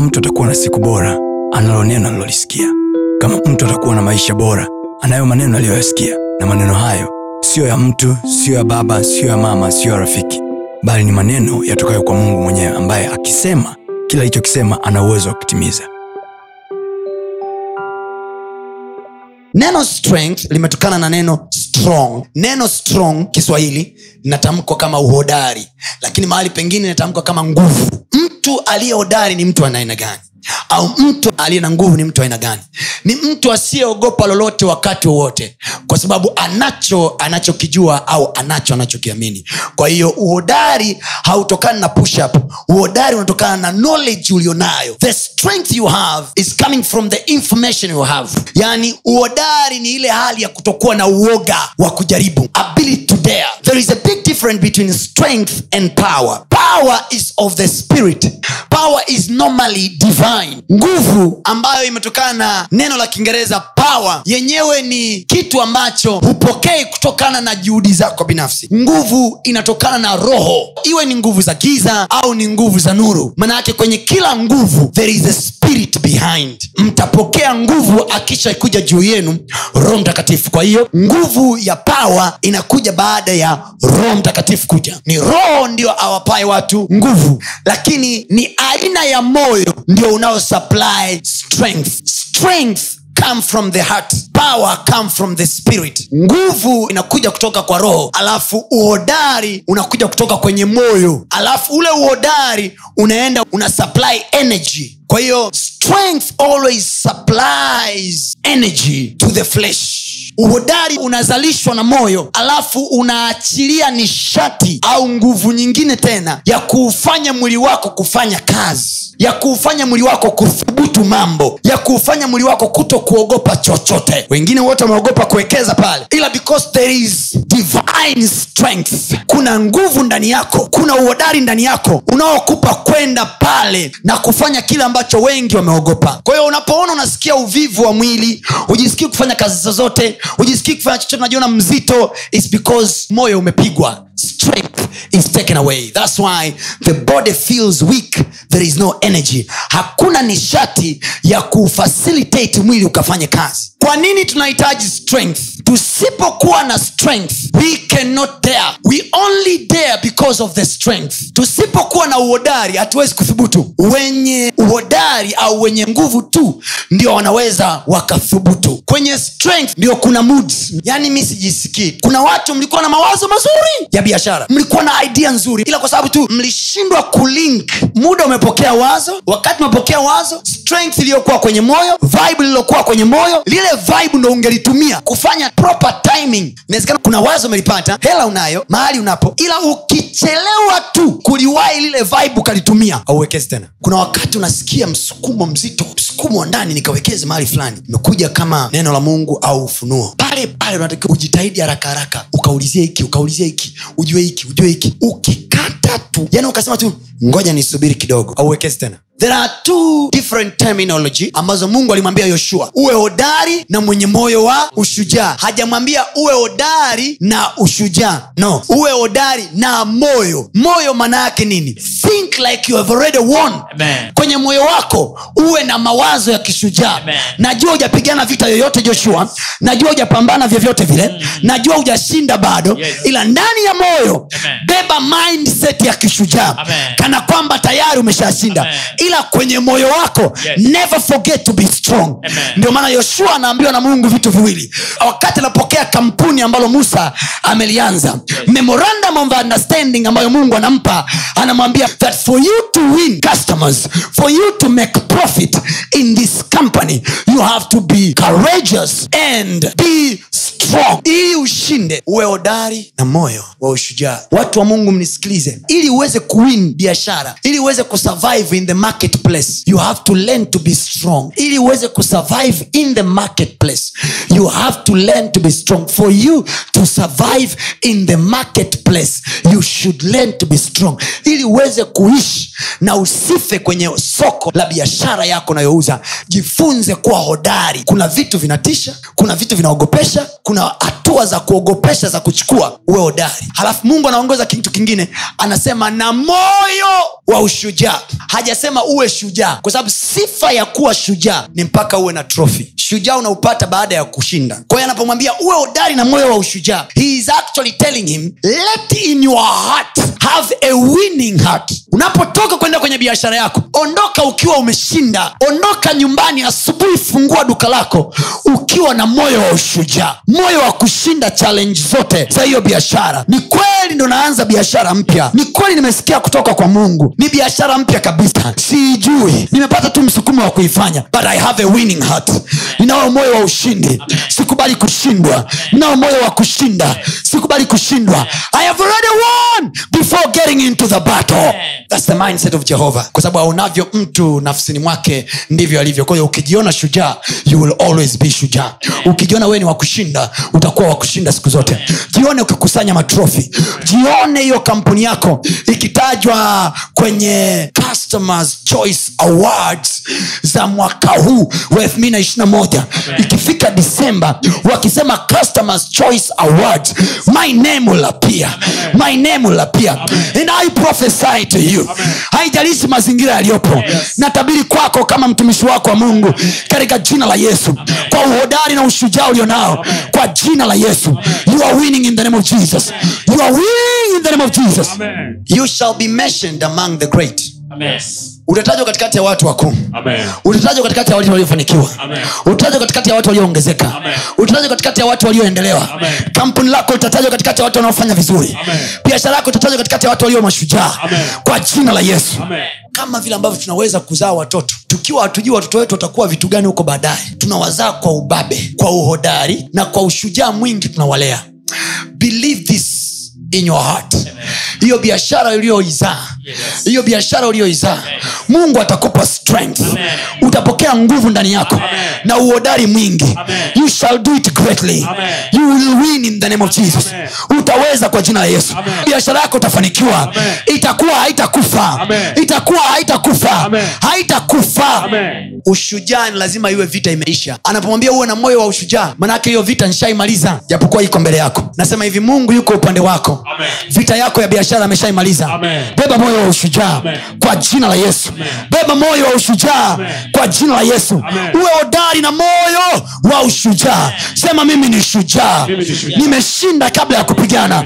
kama mtu atakuwa na siku bora analo neno alilolisikia kama mtu atakuwa na maisha bora anayo maneno aliyoyasikia. Na maneno hayo siyo ya mtu siyo ya baba siyo ya mama siyo ya rafiki. Bali ni maneno yatokayo kwa mungu mwenyewe ambaye akisema kila alichokisema ana uwezo wa kutimiza. Neno strength limetokana na neno strong. Neno strong kiswahili linatamkwa kama uhodari. Lakini mahali pengine linatamkwa kama nguvu mtu aliye hodari ni mtu anaaina gani? Au mtu aliye na nguvu ni mtu aina gani? Ni mtu asiyeogopa lolote wakati wowote kwa sababu anacho anachokijua au anacho anachokiamini. Kwa hiyo uhodari hautokani na push up uhodari unatokana na knowledge ulionayo. The strength you have is coming from the information you have. Yani uhodari ni ile hali ya kutokuwa na uoga wa kujaribu. Ability to dare. There is a big difference between strength and power. Power is of the spirit. Power is normally divine. Nguvu ambayo imetokana na neno la kiingereza power yenyewe ni kitu ambacho hupokei kutokana na juhudi zako binafsi. Nguvu inatokana na roho. Iwe ni nguvu za giza au ni nguvu za nuru. Manayake kwenye kila nguvu there is a spirit behind. Mtapokea nguvu akisha kuja juu yenu roho mtakatifu. Kwa hiyo nguvu ya pawa inakuja baada ya roho mtakatifu kuja. Ni roho ndio awapae watu nguvu. Lakini ni aina ya moyo ndio unaosupply strength. Strength come from the heart. Power come from the spirit. Nguvu inakuja kutoka kwa roho alafu uhodari unakuja kutoka kwenye moyo. Alafu ule uhodari unaenda una supply energy. Kwa hiyo strength always supplies energy to the flesh. Uhodari unazalishwa na moyo alafu unaachilia nishati au nguvu nyingine tena ya kuufanya mwili wako kufanya kazi ya kuufanya mwili wako kuthubutu mambo ya kuufanya mwili wako kuto kuogopa chochote. Wengine wote wameogopa kuwekeza pale ila because there is divine strength. Kuna nguvu ndani yako kuna uhodari ndani yako unaokupa kwenda pale na kufanya kile ambacho wengi wameogopa. Kwa hiyo unapoona unasikia uvivu wa mwili hujisikii kufanya kazi zozote hujisikii kufanya chochote unajiona mzito is because moyo umepigwa. Strength is taken away. Thats why the body feels weak. There is no energy. Hakuna nishati ya kufacilitate mwili ukafanye kazi kwa nini tunahitaji strength? Tusipokuwa na strength we cannot dare. We only dare because of the strength. Tusipokuwa na uhodari hatuwezi kuthubutu. Wenye uhodari au wenye nguvu tu ndio wanaweza wakathubutu. Kwenye strength ndio kuna moods. Yani mi sijisikii. Kuna watu mlikuwa na mawazo mazuri ya biashara. Mlikuwa na idea nzuri. Ila kwa sababu tu mlishindwa kulink muda umepokea wazo. Wakati umepokea wazo strength iliyokuwa kwenye moyo vibe lililokuwa kwenye moyo lile vibe ndo ungelitumia kufanya proper timing. Inawezekana kuna wazo umelipata hela unayo mahali unapo ila ukichelewa tu kuliwahi lile vibe ukalitumia auwekezi tena. Kuna wakati unasikia msukumo mzito msukumo wa ndani nikawekeze mahali fulani. Imekuja kama neno la mungu au ufunuo. Pale pale unatakiwa ujitahidi haraka haraka ukaulizie hiki ukaulizie hiki ujue hiki ujue hiki. Ukikata tu yani ukasema tu ngoja nisubiri kidogo auwekezi tena there are two different terminology ambazo mungu alimwambia yoshua. Uwe hodari na mwenye moyo wa ushujaa. Hajamwambia uwe hodari na ushujaa. No. Uwe hodari na moyo. Moyo maana yake nini? Think like you have already won. Amen. kwenye moyo wako uwe na mawazo ya kishujaa. Najua hujapigana vita yoyote joshua. Najua hujapambana vyovyote vile. Mm. najua hujashinda bado. Yes. ila ndani ya moyo Amen. beba mindset ya kishujaa. Kana kwamba tayari umeshashinda. Ila kwenye moyo wako Yes. never forget to be strong ndio maana yoshua anaambiwa na mungu vitu viwili wakati anapokea kampuni ambalo musa amelianza Yes. memorandum of understanding ambayo mungu anampa anamwambia that for you to win customers for you to make profit in this company you have to be courageous and be strong ili ushinde uwe hodari na moyo wa ushujaa. Watu wa mungu mnisikilize. Ili uweze kuwin biashara ili uweze kusurvive in the marketplace you have to learn to be strong. Ili uweze kusurvive in the marketplace you have to learn to be strong. For you to survive in the marketplace you should learn to be strong. Ili uweze kuishi na usife kwenye soko la biashara yako unayouza jifunze kuwa hodari. Kuna vitu vinatisha kuna vitu vinaogopesha kuna hatua za kuogopesha za kuchukua uwe hodari. Halafu mungu anaongoza kitu kingine anasema na moyo wa ushujaa. Hajasema uwe shujaa kwa sababu sifa ya kuwa shujaa ni mpaka uwe na trofi shujaa unaupata baada ya kushinda. Kwa hiyo anapomwambia uwe hodari na moyo wa ushujaa he is actually telling him let in your heart have a winning heart. Unapotoka kwenda kwenye biashara yako ondoka ukiwa umeshinda. Ondoka nyumbani asubuhi fungua duka lako ukiwa na moyo wa ushujaa moyo wa kushinda challenge zote za hiyo biashara. Ni kweli ndo naanza biashara mpya. Ni kweli nimesikia kutoka kwa mungu. Ni biashara mpya kabisa. Siijui. Nimepata tu msukumo wa kuifanya but i have a winning heart. Ninao moyo wa ushindi. Sikubali kushindwa. Ninao moyo wa kushinda. Sikubali kushindwa. I have already getting into the battle. That's the mindset of jehovah. Kwa sababu aunavyo mtu nafsini mwake ndivyo alivyo. Kwa hiyo ukijiona shujaa you will always be shujaa. Ukijiona wewe ni wakushinda utakuwa wakushinda siku zote. Jione ukikusanya matrofi jione hiyo kampuni yako ikitajwa kwenye customers choice awards za mwaka huu wa 221 ikifika disemba wakisema customers choice awards my name will appear. My name will appear. And i prophesy to you. Haijalishi mazingira yaliyopo. Natabiri kwako kama mtumishi wako wa mungu katika jina la yesu. Kwa uhodari na ushujaa ulionao kwa jina la yesu. You are winning in the name of jesus. You are winning in the name of jesus. Amen. you shall be mentioned among the great. Amen. Utatajwa katikati ya watu wakuu. Amen. utatajwa katikati ya watu waliofanikiwa. Utatajwa katikati ya watu walioongezeka. Utatajwa katikati ya watu walioendelewa. Kampuni lako litatajwa katikati ya watu wanaofanya vizuri. Amen. biashara yako itatajwa katikati ya watu walio mashujaa. Kwa jina la yesu. Amen. kama vile ambavyo tunaweza kuzaa watoto tukiwa hatujui watoto wetu watakuwa vitu gani huko baadaye. Tunawazaa kwa ubabe kwa uhodari na kwa ushujaa mwingi tunawalea. Believe this in your heart. Hiyo biashara uliyoizaa hiyo biashara uliyoizaa mungu atakupa strength. Utapokea nguvu ndani yako na uhodari mwingi. Amen. you shall do it greatly. Amen. you will win in the name of jesus. Amen. utaweza kwa jina la yesu. Biashara yako utafanikiwa Amen. itakuwa haitakufa. Itakuwa haitakufa. Haitakufa. Ushujaa ni lazima iwe vita imeisha. Anapomwambia uwe na moyo wa ushujaa manake hiyo vita nishaimaliza japokuwa iko mbele yako. Nasema hivi mungu yuko upande wako. Amen. vita yako ya biashara ameshaimaliza. Beba moyo wa ushujaa kwa jina la yesu. Beba moyo wa ushujaa kwa jina la yesu. Uwe hodari na moyo wa ushujaa. Sema mimi ni shujaa. Nimeshinda kabla ya kupigana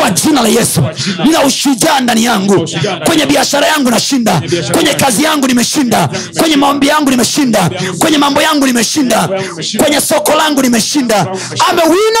kwa jina la yesu. Nina ushujaa ndani yangu. Kwenye biashara yangu nashinda. Kwenye kazi yangu nimeshinda. Kwenye maombi yangu nimeshinda. Kwenye mambo yangu nimeshinda. Kwenye soko langu nimeshinda. amewina